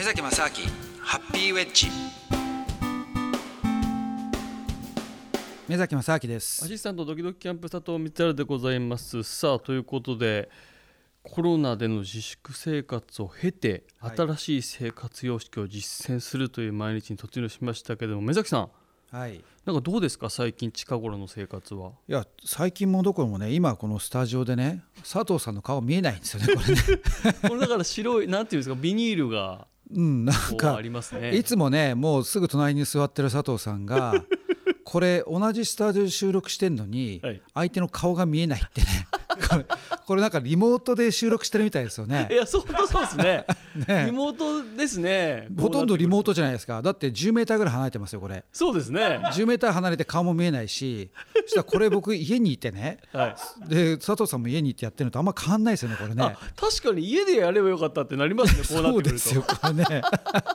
目崎正明ハッピーウェッジ。目崎正明です。アシスタントドキドキキャンプ佐藤光晴でございます。さあということでコロナでの自粛生活を経て、はい、新しい生活様式を実践するという毎日に突入しましたけども目崎さんはい、なんかどうですか？最近近頃の生活は。いや最近もどころもね今このスタジオでね佐藤さんの顔見えないんですよねこれね。これだから白いなんていうんですかビニールがうん、なんかありますね。いつもねもうすぐ隣に座ってる佐藤さんが これ同じスタジオで収録してんのに、相手の顔が見えないってね。これこれなんかリモートで収録してるみたいですよね。いやそうそうですねね。リモートですね。ほとんどリモートじゃないですか。だって10メーターぐらい離れてますよこれ。そうですね。10メーター離れて顔も見えないしそしたらこれ僕家にいてね、はい、で佐藤さんも家にいてやってるのとあんま変わんないですよねこれね。確かに家でやればよかったってなりますねこうなってくると。そうですよこれね。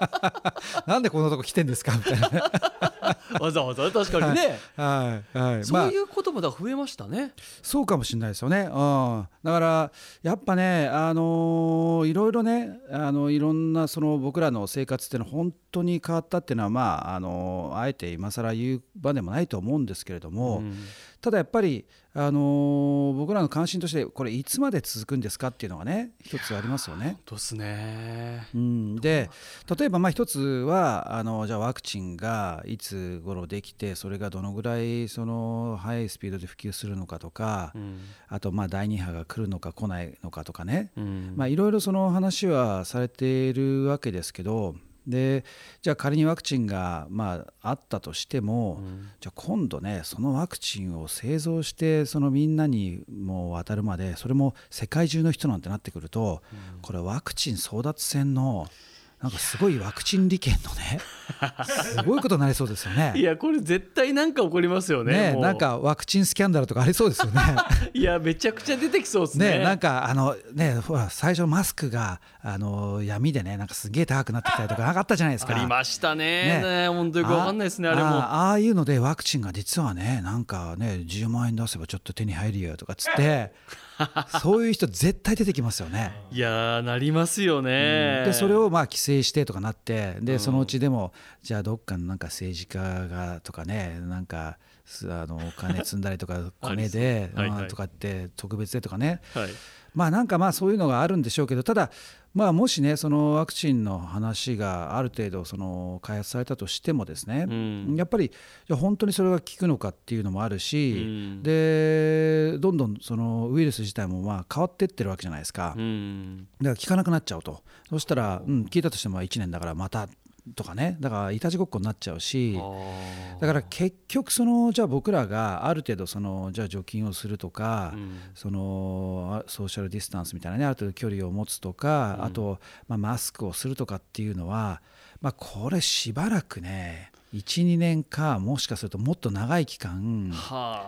なんでこんなとこ来てんですかみたいな わざわざ確かにね、はい、はい、そういうこともだ増えましたね、まあ、そうかもしれないですよね、うん、だからやっぱねあのー、いろいろねあのいろんなその僕らの生活っていうのは本当に変わったっていうのはまああのー、あえて今更言う場でもないと思うんですけれども、うん。ただやっぱり、あのー、僕らの関心としてこれいつまで続くんですかっていうのがね一つありますよね。本すね、うん、で例えばまあ一つはあのじゃあワクチンがいつ頃できてそれがどのぐらいその速いスピードで普及するのかとか、うん、あとまあ第2波が来るのか来ないのかとかね。いろいろその話はされているわけですけどでじゃあ仮にワクチンが、まあ、あったとしても、うん、じゃあ今度ねそのワクチンを製造してそのみんなにも渡るまでそれも世界中の人なんてなってくると、うん、これワクチン争奪戦のなんかすごいワクチン利権のねすごいことになりそうですよね。いやこれ絶対なんか起こりますよねねなんかワクチンスキャンダルとかありそうですよね。いやめちゃくちゃ出てきそうですね。ねなんかあのねほら最初マスクがあの闇でねなんかすげえ高くなってきたりとかなかったじゃないですか。ありましたね。ね本当よくわかんないですねあれも。ああいうのでワクチンが実はねなんかね10万円出せばちょっと手に入るよとかっつって そういう人絶対出てきますよね。いやなりますよね。うん、でそれをまあ規制してとかなってでそのうちでも、じゃあどっかのなんか政治家がとかねなんかあのお金積んだりとか 米ではい、とかって特別でとかね、はい、まあなんかまあそういうのがあるんでしょうけどただまあ、もしねそのワクチンの話がある程度その開発されたとしてもですね、うん、やっぱり本当にそれが効くのかっていうのもあるし、うん、でどんどんそのウイルス自体もまあ変わっていってるわけじゃないですか、うん、だから効かなくなっちゃうと。そしたら、うん、聞いたとしても1年だからまたとかね。だからいたちごっこになっちゃうし。だから結局そのじゃあ僕らがある程度そのじゃあ除菌をするとか、うん、そのソーシャルディスタンスみたいなねある程度距離を持つとか、うん、あと、まあ、マスクをするとかっていうのは、まあ、これしばらくね12年かもしかするともっと長い期間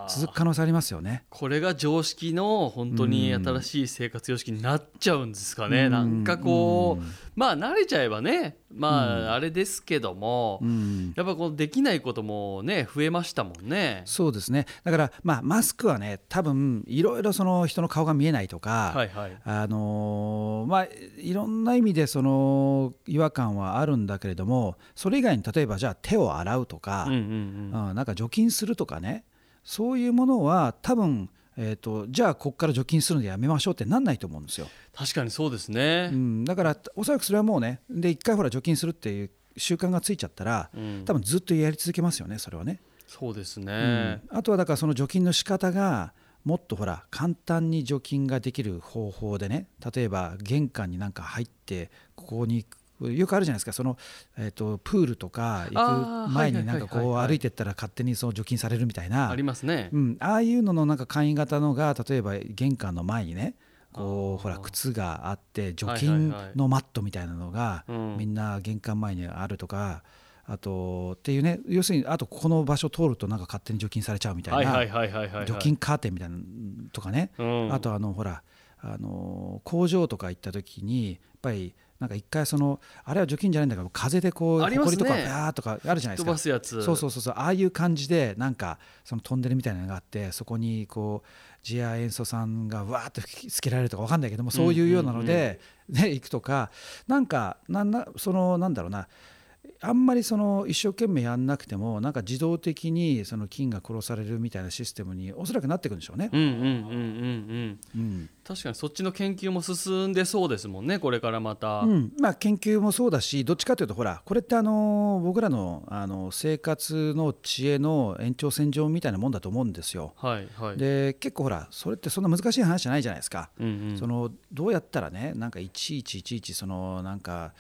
続く可能性ありますよね。これが常識の本当に新しい生活様式になっちゃうんですかね。うん、なんかこう、まあ慣れちゃえばねまああれですけども、うん、やっぱこうできないこともね増えましたもんね。そうですね。だからまあマスクはね多分いろいろその人の顔が見えないとか、はいはい、あのまあいろんな意味でその違和感はあるんだけれどもそれ以外に例えばじゃあ手を洗うとか、うんうん。うん、なんか除菌するとかねそういうものは多分えーと、じゃあここから除菌するのでやめましょうってなんないと思うんですよ。確かにそうですね、うん、だからおそらくそれはもうねで一回ほら除菌するっていう習慣がついちゃったら、うん、多分ずっとやり続けますよねそれはね。そうですね、うん、あとはだからその除菌の仕方がもっとほら簡単に除菌ができる方法でね例えば玄関になんか入ってここによくあるじゃないですか。その、えーと、プールとか行く前になんかこう歩いてったら勝手にその除菌されるみたいな。ありますね、うん、ああいうののなんか簡易型のが例えば玄関の前にねこうほら靴があって除菌のマットみたいなのがみんな玄関前にあるとか。あとっていうね要するにあとこの場所通るとなんか勝手に除菌されちゃうみたいな除菌カーテンみたいなとかね、あとあのほらあの工場とか行った時にやっぱりなんか一回そのあれは除菌じゃないんだけど風でこう埃とかバーとかあるじゃないです飛かばすやつ。そうそうそうそう。ああいう感じでなんかそのトンネルみたいなのがあってそこにこう次亜塩素酸がわーっと吹きつけられるとかわかんないけどもそういうようなので、ね行くとかなんかなんなそのなんだろうなあんまりその一生懸命やんなくてもなんか自動的にその菌が殺されるみたいなシステムにおそらくなっていくんでしょうね。うんうんうんうんうんうん確かにそっちの研究も進んでそうですもんねこれからまた、うんまあ、研究もそうだしどっちかというとほらこれってあの僕らのあの生活の知恵の延長線上みたいなもんだと思うんですよ。はいはいで結構ほらそれってそんな難しい話じゃないじゃないですか。うんうんそのどうやったらねなんかいちいちいちいちそのなんか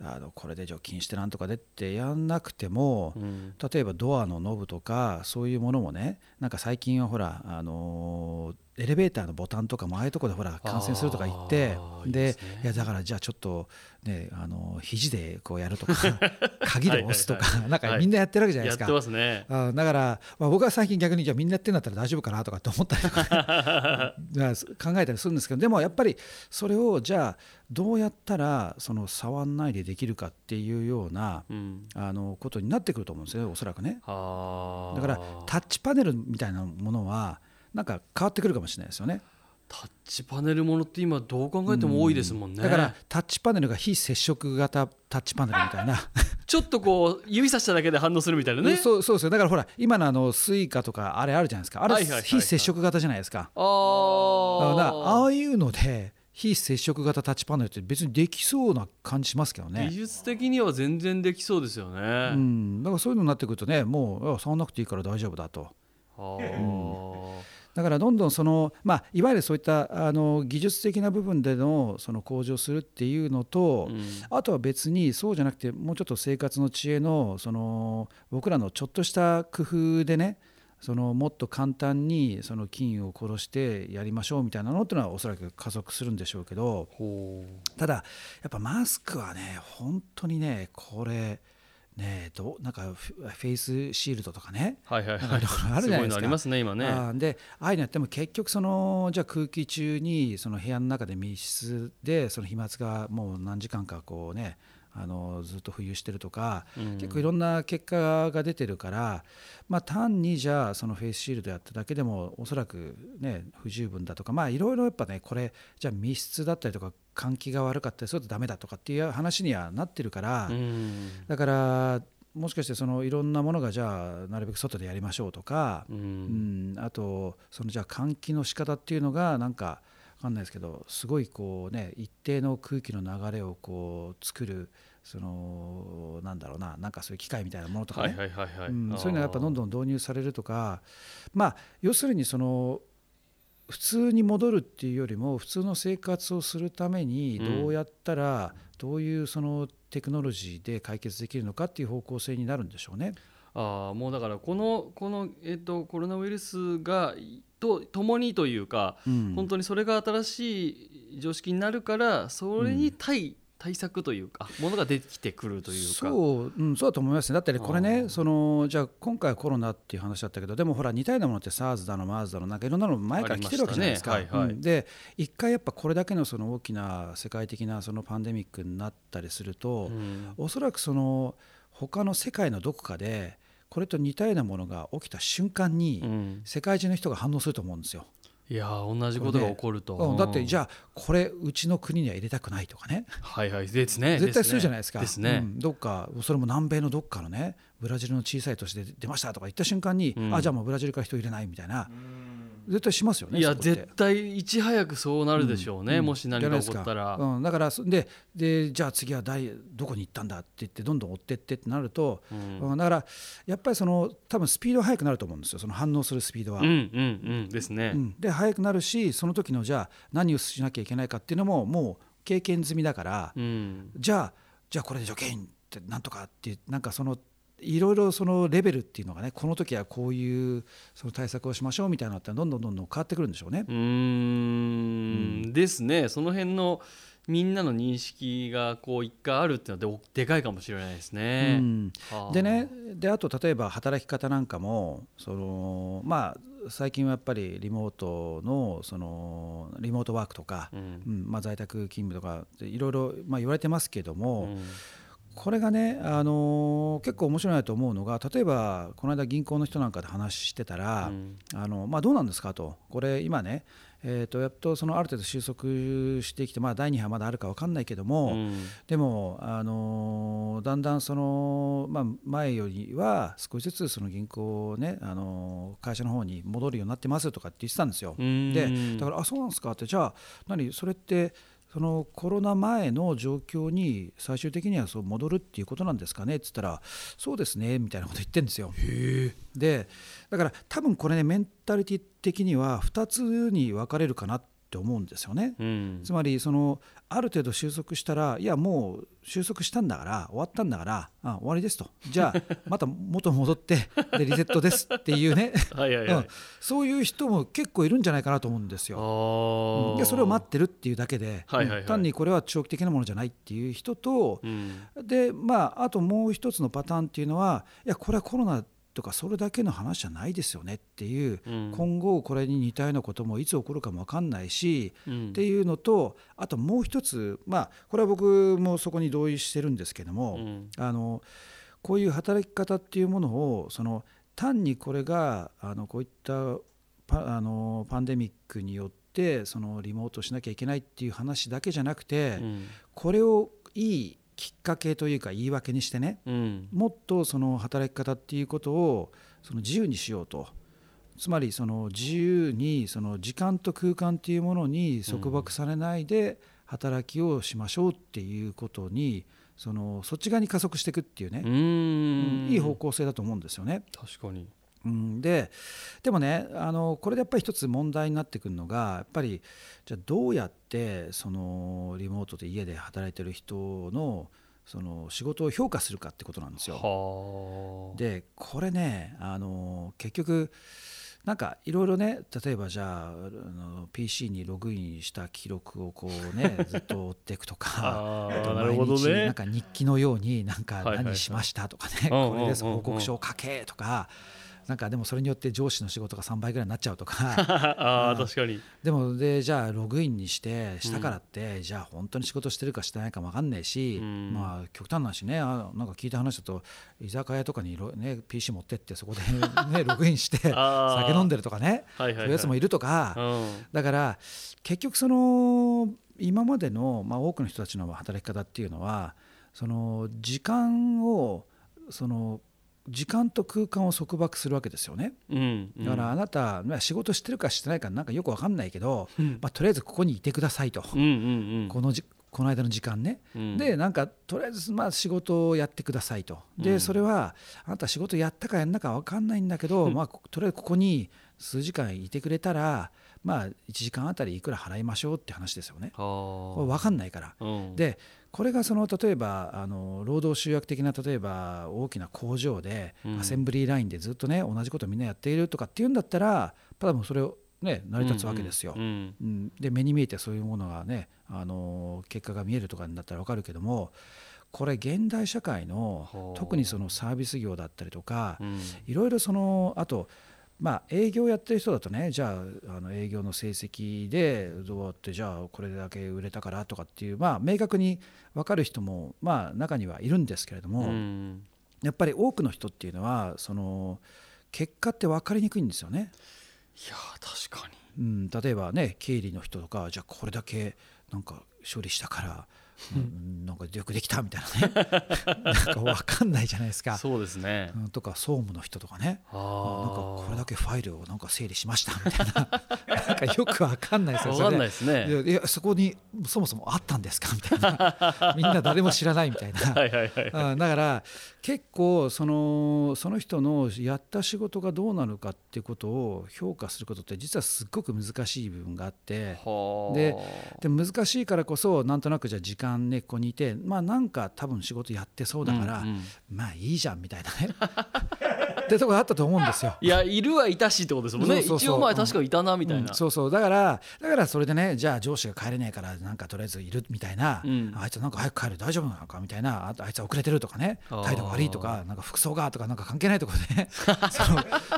あのこれで除菌してなんとかでってやんなくても、うん。例えばドアのノブとかそういうものもねなんか最近はほら、あのーエレベーターのボタンとかもああいうとこでほら感染するとか言ってでね。いやだからじゃあちょっとねあの肘でこうやるとか 鍵で押すとかはいはいはいなんかみんなやってるわけじゃないですか。やってますね。あーだから、まあ、僕は最近逆にじゃあみんなやってんだったら大丈夫かなとかって思ったりとかまあ 考えたりするんですけどでもやっぱりそれをじゃあどうやったらその触んないでできるかっていうようなうん。あのことになってくると思うんですよおそらくね。はあ。だからタッチパネルみたいなものはなんか変わってくるかもしれないですよね。タッチパネルものって今どう考えても多いですもんね、だからタッチパネルが非接触型タッチパネルみたいな、ちょっとこう指さしただけで反応するみたいなね。そうそうですよ。だからほら今のあの Suica とかあれあるじゃないですか。あれ非接触型じゃないですか。ああああいうので非接触型タッチパネルって別にできそうな感じしますけど技ね。術的には全然できそうですよね、うん、だからそういうのになってくるとねもう触んなくていいから大丈夫だと。はだからどんどんその、まあ、いわゆるそういったあの技術的な部分でのその向上するっていうのと、あ、うん。あとは別にそうじゃなくてもうちょっと生活の知恵のその僕らのちょっとした工夫でねそのもっと簡単にその菌を殺してやりましょうみたいなのっていうのはおそらく加速するんでしょうけど。ほただやっぱマスクはね本当にねこれねどうなんかフフェイスシールドとかね。うはいはいはい。あるじゃないですか。ありますね今ね。あーでああいうのやっても結局そのじゃあ空気中にその部屋の中で密室でその飛沫がもう何時間かこうねあのずっと浮遊してるとか、うん。結構いろんな結果が出てるから、まあ、単にじゃあそのフェイスシールドやっただけでもおそらくね不十分だとかまあいろいろやっぱねこれじゃあ密室だったりとか換気が悪かったりするとダメだとかっていう話にはなってるから、うん。だからもしかしてそのいろんなものがじゃあなるべく外でやりましょうとか、ううんん、あとそのじゃあ換気の仕方っていうのがなんか分かんないですけどすごいこうね一定の空気の流れをこう作るそのなんだろうななんかそういう機械みたいなものとかね、そういうのがやっぱどんんどん導入されるとかまあ要するにその普通に戻るっていうよりも普通の生活をするためにどうやったらどういうそのテクノロジーで解決できるのかっていう方向性になるんでしょうね。ああもうだからこのこの、えっとコロナウイルスがと共にというか、うん本当にそれが新しい常識になるからそれに対、対策というかものができてくるというか。そう、うん、そうだと思いますね。だってねこれあねー。そのじゃあ今回はコロナっていう話だったけどでもほら似たようなものって SARS だの MERS だのなんかいろんなの前から来てるわけじゃないですか。ねはいはい。うん。で一回やっぱこれだけのその大きな世界的なそのパンデミックになったりすると、うん。おそらくその他の世界のどこかでこれと似たようなものが起きた瞬間にうん。世界中の人が反応すると思うんですよ。いやー同じことが起こると、うんだってじゃゃあこれうちの国には入れたくないとかね。はいはいですね絶対するじゃないですか。ですね。うん。どっかそれも南米のどっかのねブラジルの小さい都市で出ましたとか言った瞬間に、うん。あじゃあもうブラジルから人入れないみたいな、絶対しますよね。いや絶対いち早くそうなるでしょうね、うん。もし何か起こったら、うん、だからそででじゃあ次は誰どこに行ったんだって言ってどんどん追ってってってなると、うん。うん。だからやっぱりその多分スピードが速くなると思うんですよその反応するスピードは。うんうんうん。ですね、うん。で速くなるしその時のじゃあ何をしなきゃいけないかっていうのももう経験済みだから、うん。じゃあじゃあこれで除菌ってなんとかっていうなんかそのいろいろそのレベルっていうのがねこの時はこういうその対策をしましょうみたいなのってどんどんどんどん変わってくるんでしょうね。うーん。ですね。その辺のみんなの認識がこう一回あるっていうのはででかいかもしれないですね。うん。はあ。でねであと例えば働き方なんかもそのまあ最近はやっぱりリモートのそのリモートワークとか、うん。まあ、在宅勤務とかいろいろまあ言われてますけども、これがね、あのー、結構面白いなと思うのが例えばこの間銀行の人なんかで話してたら、うん、あのまあ、どうなんですかと。これ今ね、えー、とやっとそのある程度収束してきて、まあ、第2波まだあるか分かんないけども、うん、でも、あのー、だんだんその、まあ、前よりは少しずつその銀行ね、あのー、会社の方に戻るようになってますとかって言ってたんですよ。でだからあそうなんですかって。じゃあ何？それってそのコロナ前の状況に最終的にはそう戻るっていうことなんですかねっつったらそうですねみたいなこと言ってるんですよ。でだから多分これねメンタリティ的には2つに分かれるかなってって思うんですよね、うん、つまりそのある程度収束したらいやもう収束したんだから終わったんだからあ終わりですと。じゃあ また元戻ってでリセットですっていうね。はいはい、はい。うん、そういう人も結構いるんじゃないかなと思うんですよ。でそれを待ってるっていうだけで、はいはいはい、単にこれは長期的なものじゃないっていう人と、うん、でまああともう一つのパターンっていうのはいやこれはコロナとかそれだけの話じゃないですよねっていう、うん、今後これに似たようなこともいつ起こるかも分かんないし、うん、っていうのとあともう一つまあこれは僕もそこに同意してるんですけども、うん、あのこういう働き方っていうものをその単にこれがあのこういったパあのパンデミックによってそのリモートしなきゃいけないっていう話だけじゃなくて、これをいいきっかけというか言い訳にしてね、うん、もっとその働き方っていうことをその自由にしようと。つまりその自由にその時間と空間っていうものに束縛されないで働きをしましょうっていうことにそのそっち側に加速していくっていうね。いい方向性だと思うんですよね。確かにうん、ででもねあのこれでやっぱり一つ問題になってくるのがやっぱりじゃあどうやってそのリモートで家で働いてる人のその仕事を評価するかってことなんですよ。でこれねあの結局なんかいろいろね例えばじゃああの PC にログインした記録をこうね ずっと追っていくとかあと毎日なんか日記のようになんか何しましたとかねこれです報告書を書けとか。なんかでもそれによって上司の仕事が3倍ぐらいになっちゃうとか。あ確かに。でもでじゃあログインにしてしたからって、うん、じゃあ本当に仕事してるかしてないかも分かんないし、うん、まあ極端なしねあなんか聞いた話だと居酒屋とかに、ね、PC 持ってってそこで、ね、ログインして酒飲んでるとかね、はいはいはい、そういうやつもいるとか、うん、だから結局その今までの、まあ、多くの人たちの働き方っていうのはその時間をその時間と空間を束縛するわけですよね、うんうん、だからあなた仕事してるかしてないかなんかよく分かんないけど、うん、まあ、とりあえずここにいてくださいと、うんうんうん、このじこの間の時間ね、うん、でなんかとりあえずまあ仕事をやってくださいと。でそれはあなた仕事やったかやんなか分かんないんだけど、まあ、とりあえずここに数時間いてくれたらまあ1時間あたりいくら払いましょうって話ですよね。分かんないから。でこれがその例えばあの労働集約的な例えば大きな工場で、アセンブリーラインでずっとね同じことをみんなやっているとかっていうんだったら多分それをね、成り立つわけですよ。うん、うん、で目に見えてそういうものがねあの結果が見えるとかになったら分かるけどもこれ現代社会の特にそのサービス業だったりとか、いろいろそのあとまあ、営業やってる人だとねじゃああの営業の成績でどうやってじゃあこれだけ売れたからとかっていう、まあ、明確に分かる人も、まあ、中にはいるんですけれども、やっぱり多くの人っていうのはその結果って分かりにくいんですよね。いや確かに、うん、例えばね経理の人とかじゃあこれだけなんか処理したからうん、なんかよくできたみたいなね。なんか分かんないじゃないですか。そうですね、うん、とか総務の人とかね。なんかこれだけファイルをなんか整理しましたみたいななんかよく分かんないですよ分かんないですね。いやそこにそもそもあったんですか？みたいな。みんな誰も知らないみたいな。はいはい、はい、だから結構そのその人のやった仕事がどうなのかっていうことを評価することって実はすっごく難しい部分があって。でで難しいからこそなんとなくじゃあ時間ねここにいてまあなんか多分仕事やってそうだから、うんうん、まあいいじゃんみたいなねってとこあったと思うんですよ。いやいるはいたしってことですもんね。一応まあ確かいたなみたいな、うん。そうそう。だからだからそれでねじゃあ上司が帰れないからなんかとりあえずいるみたいな、うん。あいつなんか早く帰る大丈夫なのかみたいなあとあいつは遅れてるとかね態度が悪いとかなんか服装がとかなんか関係ないところでね その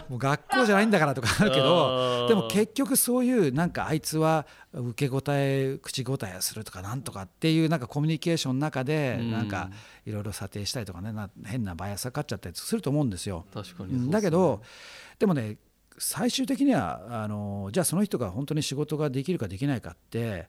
もう学校じゃないんだからとかあるけあどー。でも結局そういうなんかあいつは受け答え口答えするとかなんとかっていうなんかコミュニケーションの中でうん。なんかいろいろ査定したりとかねな変なバイアスがかかっちゃったりすると思うんですよ。確かにうんだけどでもね最終的にはあのじゃあその人が本当に仕事ができるかできないかって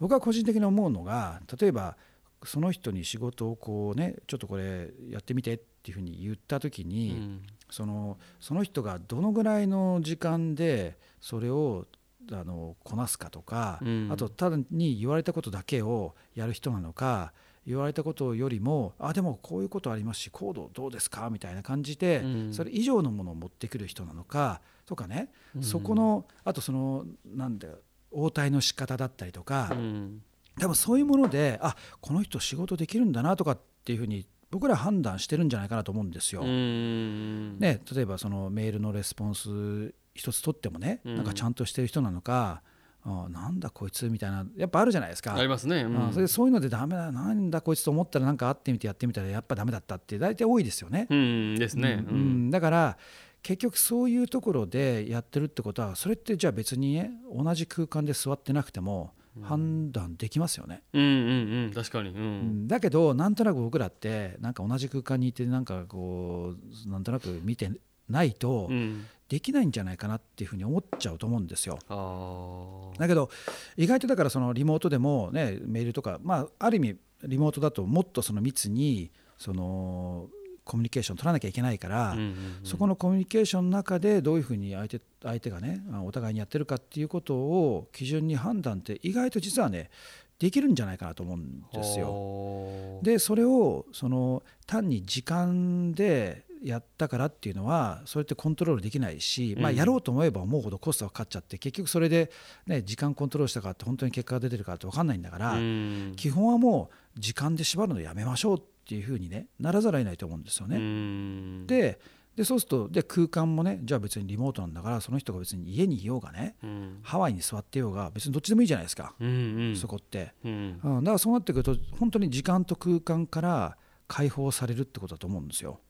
僕は個人的に思うのが例えばその人に仕事をこうねちょっとこれやってみてっていうふうに言った時に、うん。そのその人がどのぐらいの時間でそれをあのこなすかとか、うん。あとただに言われたことだけをやる人なのか言われたことよりもあでもこういうことありますしコードどうですかみたいな感じで、うん。それ以上のものを持ってくる人なのかとかね、うん。そこのあとそのなんだよ応対の仕方だったりとか、うん。多分そういうものであこの人仕事できるんだなとかっていうふうに僕ら判断してるんじゃないかなと思うんですよ。うん。ね、例えばそのメールのレスポンス一つ取ってもね、うん。なんかちゃんとしてる人なのかあなんだこいつみたいなやっぱあるじゃないですか。ありますね、うん。あそれでそういうのでダメだなんだこいつと思ったらなんか会ってみてやってみたらやっぱダメだったって大体多いですよね。うんですね、うん。うん。だから結局そういうところでやってるってことはそれってじゃあ別にね同じ空間で座ってなくても判断できますよね。うんうんうん確かに、ううんん。だけどなんとなく僕らってなんか同じ空間にいてなんかこうなんとなく見てないとうん。できないんじゃないかなっていうふうに思っちゃうと思うんですよ。あー。だけど意外とだからそのリモートでもねメールとかまあある意味リモートだともっとその密にそのコミュニケーション取らなきゃいけないから、うんうんうん。そこのコミュニケーションの中でどういうふうに相手相手がねあお互いにやってるかっていうことを基準に判断って意外と実はねできるんじゃないかなと思うんですよ。よでそれをその単に時間でやったからっていうのはそれってコントロールできないし、まあ、うん。やろうと思えば思うほどコストがかかっちゃって結局それで、ね、時間コントロールしたかって本当に結果が出てるかって分かんないんだから、うん。基本はもう時間で縛るのやめましょうっていうふうに、ね、ならざるを得ないと思うんですよね。うんででそうするとで空間もねじゃあ別にリモートなんだからその人が別に家にいようがねうんハワイに座ってようが別にどっちでもいいじゃないですか、うんうんそこって。うんうん、だからそうなってくると本当に時間と空間から解放されるってことだと思うんですよ。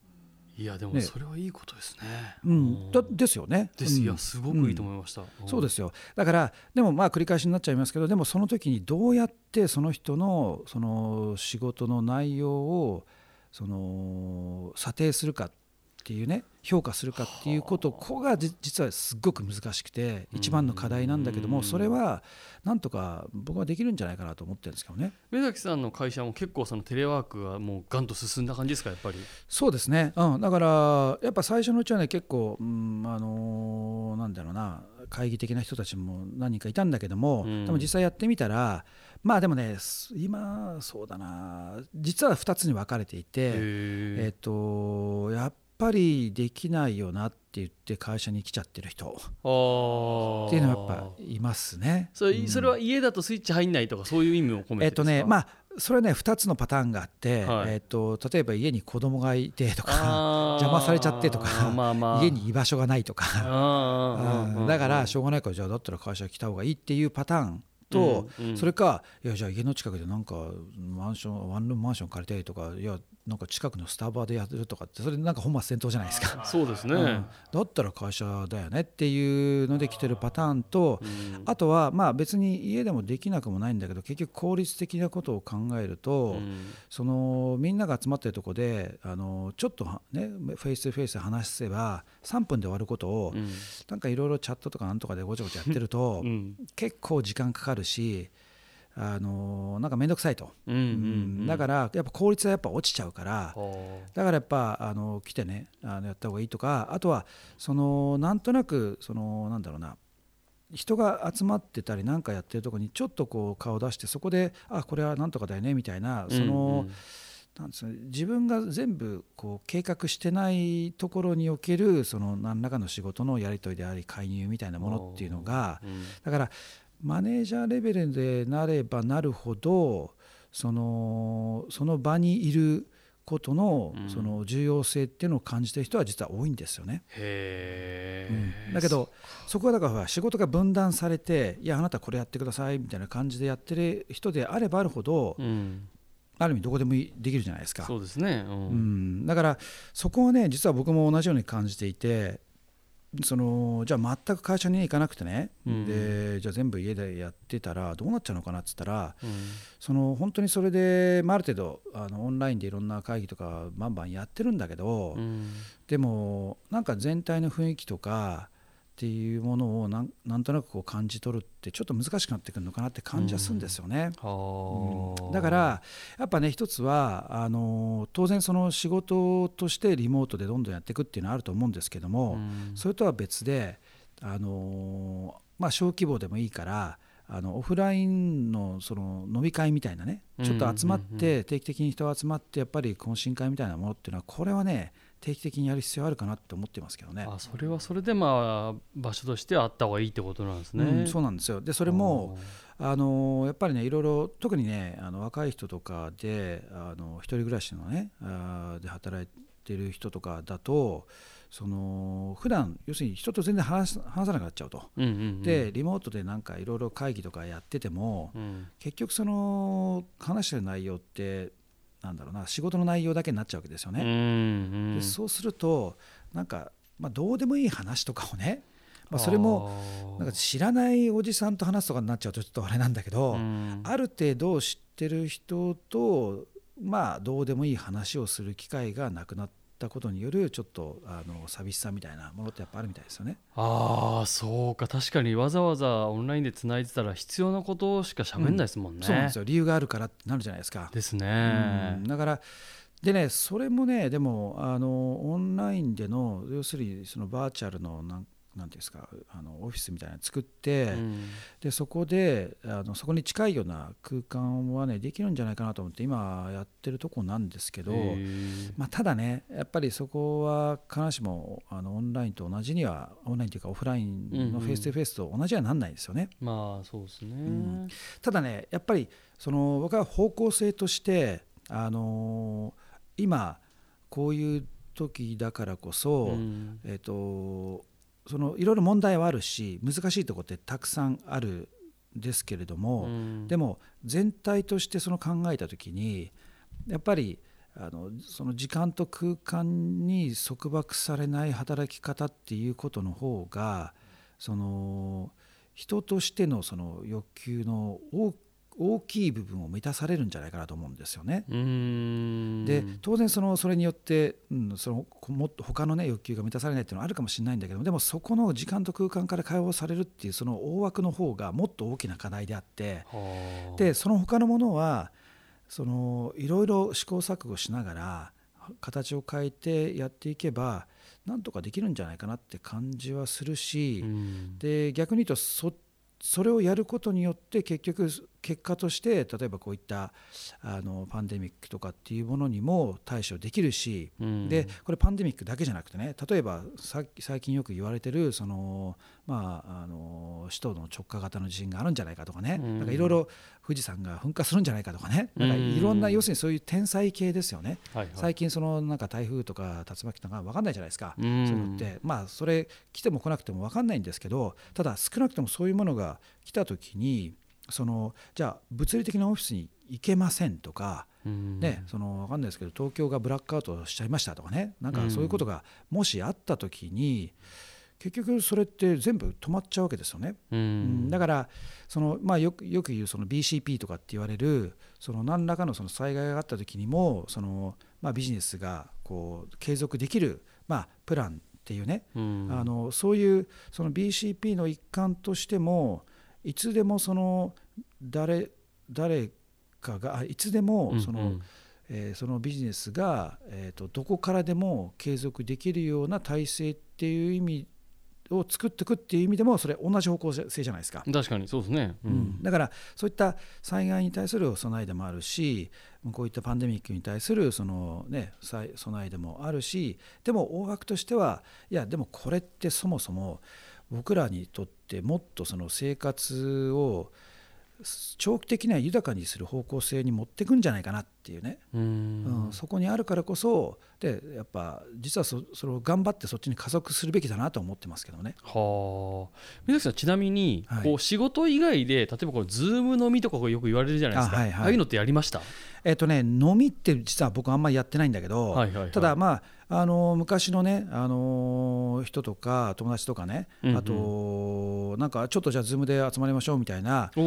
いやでもね。それはいいことですね。うん、だですよね。です、うん。いやすごくいいと思いました。そうですよ。だからでもまあ繰り返しになっちゃいますけどでもその時にどうやってその人のその仕事の内容をその査定するかっていうね評価するかっていうことここがじ実はすっごく難しくて一番の課題なんだけどうんもそれはなんとか僕はできるんじゃないかなと思ってるんですけどね。目崎さんの会社も結構そのテレワークがもうガンと進んだ感じですかやっぱり？そうですね、うん、だからやっぱ最初のうちはね結構、うんあのーなんだろうな会議的な人たちも何人かいたんだけども、うん。でも実際やってみたらまあでもねす今そうだな。実は2つに分かれていて、えっえとやっぱりできないよなって言って会社に来ちゃってる人っていうのはやっぱいますね。それうん。それは家だとスイッチ入んないとかそういう意味を込めてえっとねまああそれはね2つのパターンがあって、はい。えっと例えば家に子供がいてとか邪魔されちゃってとかまあまあ。家に居場所がないとか。だからしょうがないからじゃあだったら会社来た方がいいっていうパターンと、うんうん。それかいやじゃあ家の近くでなんかマンションワンルームマンション借りたいとかいやなんか近くのスタバでやるとかってそれなんか本末転倒じゃないですか。そうですね。うん。だったら会社だよねっていうので来てるパターンと、うん。あとはまあ別に家でもできなくもないんだけど結局効率的なことを考えると、うん。そのみんなが集まってるとこであのちょっとはねフェイス2フェイスで話せば3分で終わることを、うん。なんかいろいろチャットとかなんとかでごちゃごちゃやってると、うん。結構時間かかるしあのなんか面倒くさいと、うんうんだからやっぱ効率はやっぱ落ちちゃうからだからやっぱあの来てねあのやった方がいいとかあとはそのなんとなくそのなんだろうな人が集まってたりなんかやってるとこにちょっとこう顔出してそこであこれはなんとかだよねみたいなその、なんですかね自分が全部こう計画してないところにおけるその何らかの仕事のやり取りであり介入みたいなものっていうのがうん。だからマネージャーレベルでなればなるほどそのその場にいることのその重要性っていうのを感じてる人は実は多いんですよね。へうん、だけどそこはだから仕事が分断されていやあなたこれやってくださいみたいな感じでやってる人であればあるほど、うん、ある意味どこでもできるじゃないですか。そうですね、うん、うん、だからそこはね実は僕も同じように感じていてそのじゃあ全く会社に行かなくてね、うん、でじゃあ全部家でやってたらどうなっちゃうのかなっつったら、うん、その本当にそれで、まあ、ある程度あのオンラインでいろんな会議とかバンバンやってるんだけど、うん、でもなんか全体の雰囲気とかっていうものをなんなんとなくこう感じ取るってちょっと難しくなってくるのかなって感じはするんですよね。うん、だからやっぱね一つはあの当然その仕事としてリモートでどんどんやっていくっていうのはあると思うんですけども、うん、それとは別であの、まあ、小規模でもいいからあのオフラインのその飲み会みたいなねちょっと集まって定期的に人が集まってやっぱり懇親会みたいなものっていうのはこれはね定期的にやる必要あるかなって思ってますけどね。あそれはそれでまあ場所としてあった方がいいってことなんですね。うん、そうなんですよ。でそれもあのやっぱりねいろいろ特にねあの若い人とかであの一人暮らしのねあで働いてる人とかだとその普段要するに人と全然話話さなくなっちゃうと、うんうんうん、でリモートでなんかいろいろ会議とかやってても、うん、結局その話してる内容ってなんだろうな仕事の内容だけになっちゃうわけですよね。うんうん、でそうするとなんか、まあ、どうでもいい話とかをねまあ、それもなんか知らないおじさんと話すとかになっちゃうとちょっとあれなんだけど、ある程度知ってる人とまあどうでもいい話をする機会がなくなったことによるちょっとあの寂しさみたいなものってやっぱあるみたいですよね。ああそうか確かにわざわざオンラインでつないでたら必要なことしか喋んないですもんね、うん、そうなんですよ理由があるからってなるじゃないですか。ですね。うん、だからでねそれもねでもあのオンラインでの要するにそのバーチャルのなんなんていうんですかあのオフィスみたいなの作って、うん、でそこであのそこに近いような空間はねできるんじゃないかなと思って今やってるとこなんですけど、まあ、ただねやっぱりそこは必ずしもあのオンラインと同じにはオンラインというかオフラインのフェイス2フェイスと同じにはなんないですよね。うんうん、まあそうですね、うん、ただねやっぱりその僕は方向性としてあの今こういう時だからこそ、えっ、とそのいろいろ問題はあるし難しいところってたくさんあるんですけれども、うん、でも全体としてその考えた時にやっぱりあのその時間と空間に束縛されない働き方っていうことの方がその人としてのその欲求の大大きい部分を満たされるんじゃないかなと思うんですよね。で当然そのそれによって、うん、そのもっと他のね欲求が満たされないっていうのはあるかもしれないんだけどでもそこの時間と空間から解放されるっていうその大枠の方がもっと大きな課題であってでその他のものはそのいろいろ試行錯誤しながら形を変えてやっていけばなんとかできるんじゃないかなって感じはするし、で逆に言うとそれをやることによって結局結果として例えばこういったあのパンデミックとかっていうものにも対処できるし、うん、でこれパンデミックだけじゃなくてね例えばさ最近よく言われてるその、まあ、あの首都の直下型の地震があるんじゃないかとかね、うん、なんかいろいろ富士山が噴火するんじゃないかとかね。なんかいろんな、要するにそういう天才系ですよね、はいはい、最近そのなんか台風とか竜巻とか分かんないじゃないですか、うん、そういうのって。まあそれ来ても来なくても分かんないんですけどただ少なくともそういうものが来た時にそのじゃあ物理的なオフィスに行けませんとか、ね、その分かんないですけど東京がブラックアウトしちゃいましたとかねなんかそういうことがもしあった時に、結局それって全部止まっちゃうわけですよね。うん、だからその、まあ、よくよく言うその BCP とかって言われるその何らかのその災害があった時にもその、まあ、ビジネスがこう継続できる、まあ、プランっていうね、うん、あのそういうその BCP の一環としてもいつでもその誰誰かがいつでもその、うん。うん、えー、そのビジネスが、えーと、どこからでも継続できるような体制っていう意味を作っていくっていう意味でもそれ同じ方向性じゃないですか。確かにそうですね、うん、うん、だからそういった災害に対する備えでもあるしこういったパンデミックに対するその、ね、備えでもあるしでも大枠としてはいやでもこれってそもそも僕らにとってもっとその生活を長期的には豊かにする方向性に持っていくんじゃないかなっていうね、うん。うん、そこにあるからこそでやっぱ実はそそれを頑張ってそっちに加速するべきだなと思ってますけどね。はあ。水崎さんちなみに、はい。こう仕事以外で例えばこうズーム飲みとかよく言われるじゃないですか。あ,、あはいはい。あいうのってやりました？えっとね飲みって実は僕あんまりやってないんだけど、はいはいはい。ただまああの昔のねあの人とか友達とかね、うんうん。あとなんかちょっとじゃあ Zoom で集まりましょうみたいなそ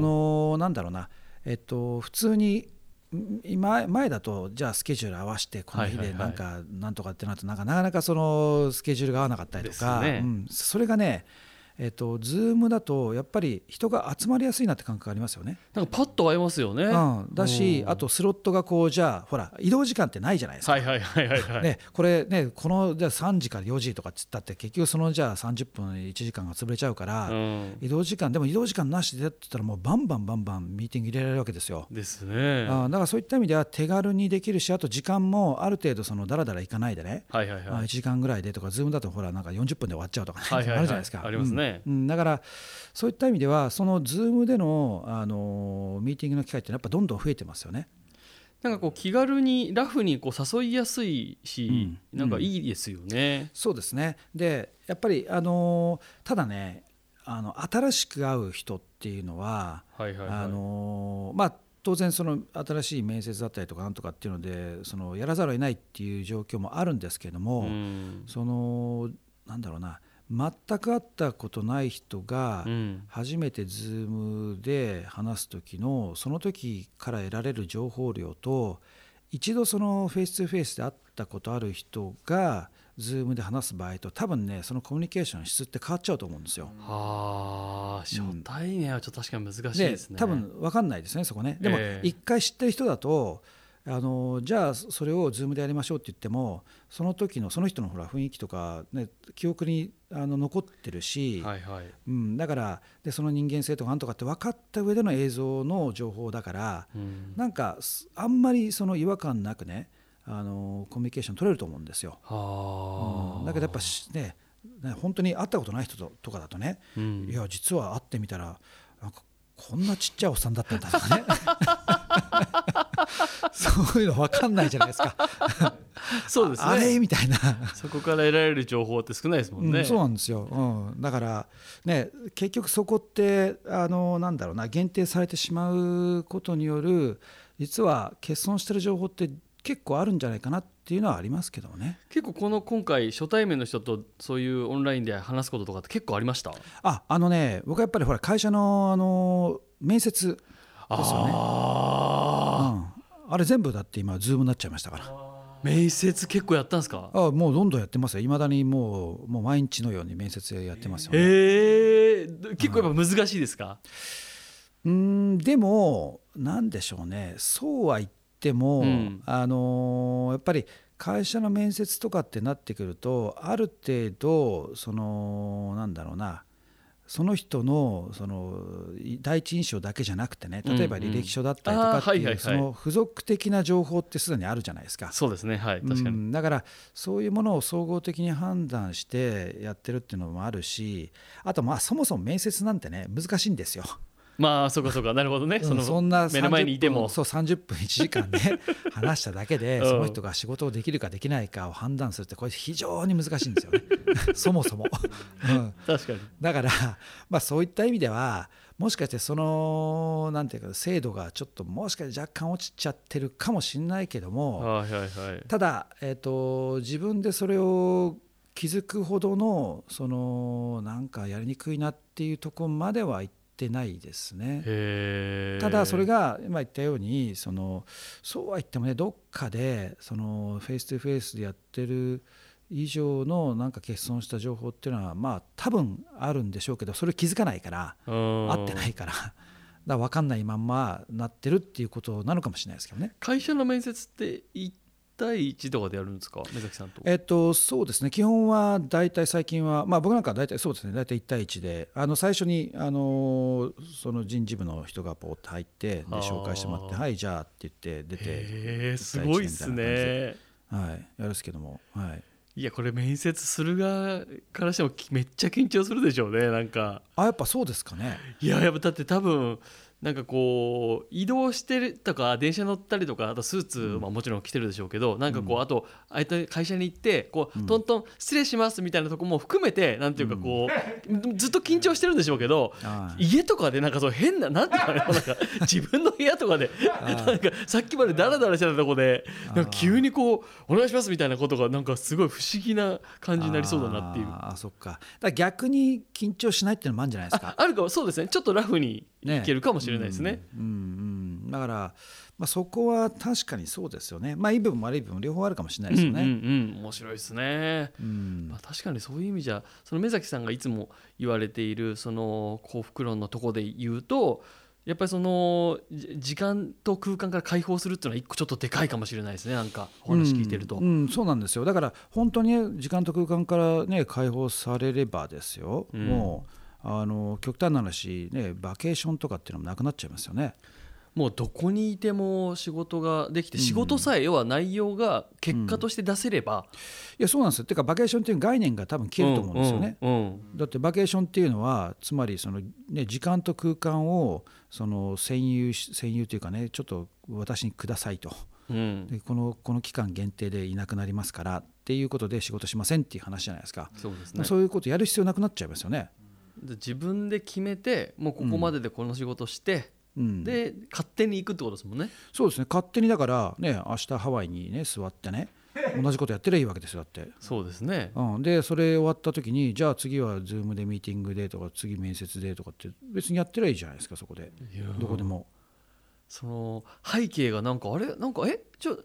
のなんだろうなえっと普通にん今前だとじゃあスケジュール合わせてこの日でなんかなんとかってなるとなんかなかなかそのスケジュールが合わなかったりとか、ね。うん、それがねえっと Zoom だとやっぱり人が集まりやすいなって感覚ありますよね。なんかパッと会えますよね、うん、だしうん。あとスロットがこうじゃあほら移動時間ってないじゃないですか。はいはいはいはいはい、ね、これねこのじゃあ3時から4時とかっつったって結局そのじゃあ30分1時間が潰れちゃうから、うん、移動時間でも移動時間なしでやってたらもうバンバンバンバンミーティング入れられるわけですよ。ですね。あーだからそういった意味では手軽にできるしあと時間もある程度そのだらだらいかないでね、まあ、1はいはい。はい時間ぐらいでとかズームだとほらなんか40分で終わっちゃうとかね、はいはいはい。あるじゃないですか。ありますね。うんうんだからそういった意味ではそのズームでの、あのーミーティングの機会ってやっぱどんどん増えてますよね。なんかこう気軽にラフにこう誘いやすいし、うん。なんかいいですよね、そうですね。でやっぱり、あのーただねあの新しく会う人っていうのは、当然その新しい面接だったりとかなんとかっていうのでそのやらざるを得ないっていう状況もあるんですけれども、うん。そのなんだろうな全く会ったことない人がうん。初めて Zoom で話す時のその時から得られる情報量と一度そのフェイス2フェイスで会ったことある人が Zoom で話す場合と多分ねそのコミュニケーションの質って変わっちゃうと思うんですよ。はあ初対面はちょっと確かに難しいでですね。多分分かんないですねそこね。でもええ。一回知ってる人だとあのじゃあそれを Zoom でやりましょうって言ってもその時のその人のほら雰囲気とか、ね、記憶にあの残ってるし、はいはい。うん、だからでその人間性とかなんとかって分かった上での映像の情報だからうん。なんかすあんまりその違和感なくねあのコミュニケーション取れると思うんですよ。はあ、うん。だけどやっぱしねね本当に会ったことない人ととかだとね、うん。いや実は会ってみたらなんかこんなちっちゃいおっさんだったんだとかね そういうの分かんないじゃないですか。そうですね。あれみたいな。そこから得られる情報って少ないですもんね、うん、そうなんですよ、うん、だから、ね、結局そこってあのなんだろうな限定されてしまうことによる実は欠損してる情報って結構あるんじゃないかなっていうのはありますけどね。結構この今回初対面の人とそういうオンラインで話すこととかって結構ありました？ああのね僕はやっぱりほら会社のあの面接ですよねあれ全部だって今ズームになっちゃいましたから。ー面接結構やったんですか？あもうどんどんやってますよ。いまだにもうもう毎日のように面接やってますよね、えー、結構やっぱ難しいですか、うーんでもなんでしょうね。そうは言っても、うん。あのーやっぱり会社の面接とかってなってくるとある程度そのなんだろうなその人のそのい第一印象だけじゃなくてね例えば履歴書だったりとかっていうその付属的な情報ってすでにあるじゃないですか。そうですねはい確かに、うんだからそういうものを総合的に判断してやってるっていうのもあるしあとまあそもそも面接なんてね難しいんですよ。まあそうかそうか。なるほどね、うんそのそんな目の前にいても。30分そう30分1時間ね 話しただけでうん。その人が仕事をできるかできないかを判断するってこれ非常に難しいんですよね。そもそも、うん、確かに。だから、まあ、そういった意味ではもしかしてそのなんていうか精度がちょっともしかして若干落ちちゃってるかもしれないけどもはいはいはい。ただ、えー、と自分でそれを気づくほどのそのなんかやりにくいなっていうところまではいってないですね。ただそれが今言ったようにそのそうは言ってもねどっかでそのフェイス2フェイスでやってる以上のなんか欠損した情報っていうのはまあ多分あるんでしょうけどそれ気づかないからうん合ってないからだ分かんないまんまなってるっていうことなのかもしれないですけどね。会社の面接って1対1とかでやるんですか目崎さんと。えっと、そうですね。基本は大体最近は、まあ、僕なんかは大体そうですね。大体1対1であの最初にあのその人事部の人がポーッと入ってで紹介してもらって「はいじゃあ」って言って出て、すごいっすね。はい、やるんですけども、はい、いやこれ面接する側からしてもきめっちゃ緊張するでしょうねなんか。あやっぱそうですかね。いややっぱだって多分なんかこう移動してるとか電車乗ったりとかあとスーツ、まあ、もちろん着てるでしょうけどなんかこうあとあい会社に行ってこうトントン失礼しますみたいなとこも含めてなんていうかこうずっと緊張してるんでしょうけど家とかでなんかそう変ななんていうかね なんか自分の部屋とかでなんかさっきまでダラダラしてたとこでなんか急にこうお願いしますみたいなことがなんかすごい不思議な感じになりそうだなっていう。あそっか。だ逆に緊張しないっていうのもあるんじゃないですか？あるかも。そうですね。ちょっとラフにいけるかもしれないですね。うん、うん。うん、だから、まあ、そこは確かにそうですよね。まあいい部分も悪い部分も両方あるかもしれないですよね。うんうん。うん、面白いですね。うん、まあ、確かにそういう意味じゃその目崎さんがいつも言われているその幸福論のとこで言うとやっぱりその時間と空間から解放するっていうのは一個ちょっとでかいかもしれないですね。なんかお話聞いてると、うん、うん、そうなんですよ。だから本当に時間と空間からね解放されればですよ、うん、もうあの極端な話、ね、バケーションとかっていうのもなくなっちゃいますよね。もうどこにいても仕事ができて仕事さえ要は内容が結果として出せれば、うん、いやそうなんですよ。ていうかバケーションっていう概念が多分消えると思うんですよね、うんうん、だってバケーションっていうのはつまりその、ね、時間と空間をその占有占有というかねちょっと私にくださいと、でこのこの期間限定でいなくなりますからっていうことで仕事しませんっていう話じゃないですか。そうです、ね、そういうことやる必要なくなっちゃいますよね。自分で決めてもうここまででこの仕事して、うん、で勝手に行くってことですもんね。そうですね。勝手にだからね明日ハワイにね座ってね 同じことやってりゃいいわけですよだって。そうですね、うん、でそれ終わった時にじゃあ次は Zoom でミーティングでとか次面接でとかって別にやってりゃいいじゃないですかそこで。どこでも。その背景がなんかあれ？なんかえ？ちょ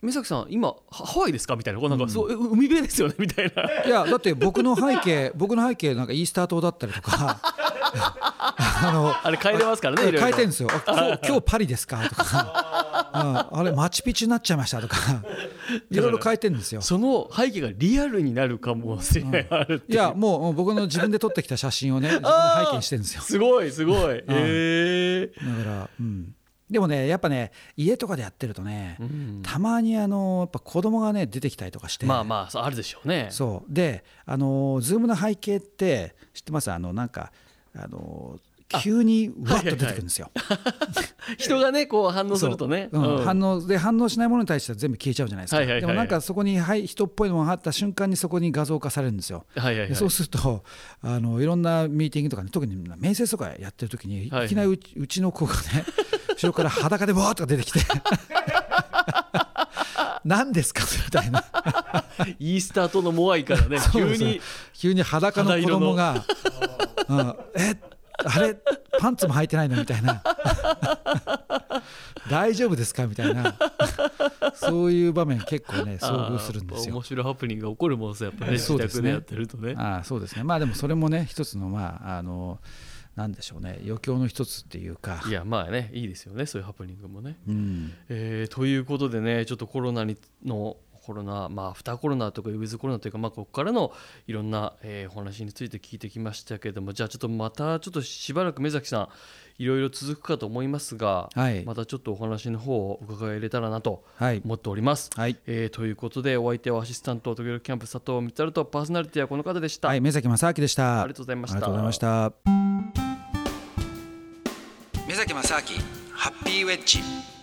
目崎さん今ハワイですか？みたいな。なんかそう、うん、海辺ですよね？みたいな。いやだって僕の背景 僕の背景なんかイースター島だったりとか。あのあれ変えれますからね変えてるんですよ。今日今日パリですか？とか、うん、あれマチピチになっちゃいました？とか。いろいろ変えてるんですよ。その背景がリアルになるかもしれない、う。ん、いやもう僕の自分で撮ってきた写真をね自分の背景にしてるんですよ。すごいすごい、うん、えー、だからうんでもねやっぱね家とかでやってるとね、うん、たまにあのやっぱ子供がね出てきたりとかして。まあまああるでしょうね。そう。であのズームの背景って知ってます？あのなんかあの急にわっと出てくるんですよ。はいはい、人がねこう反応するとね、う。ん、反応で反応しないものに対しては全部消えちゃうじゃないですか、はいはいはい。はい、でもなんかそこに、はい、人っぽいものがあった瞬間にそこに画像化されるんですよ。はいはいはい、そうするとあのいろんなミーティングとか、ね、特に面接とかやってる時にいきなりうち,、うちの子がね後ろから裸でわーっと出てきて。何ですか？みたいな。イースター島のモアイからね 急に。急に裸の子供が、うん、え？あれ？パンツも履いてないの？みたいな。大丈夫ですか？みたいな。そういう場面結構ね遭遇するんですよ。面白いハプニングが起こるもんですやっぱり、ね、自宅でやってるとね。あそうですね。まあでもそれもね一つのまああのなんでしょうね余興の一つっていうかいやまあねいいですよねそういうハプニングもね、うん、えー、ということでねちょっとコロナにのコロナ、まあ、アフターコロナとかウィズコロナというか、まあ、ここからのいろんな、えー、お話について聞いてきましたけれどもじゃあちょっとまたちょっとしばらく目崎さんいろいろ続くかと思いますが、はい、またちょっとお話の方を伺いれたらなと思っております。はい、えー、ということでお相手はアシスタント時々キャンプ佐藤光とパーソナリティはこの方でした。はい、目崎正明でした。ありがとうございました。ありがとうございました。目崎正明ハッピーウェッジ。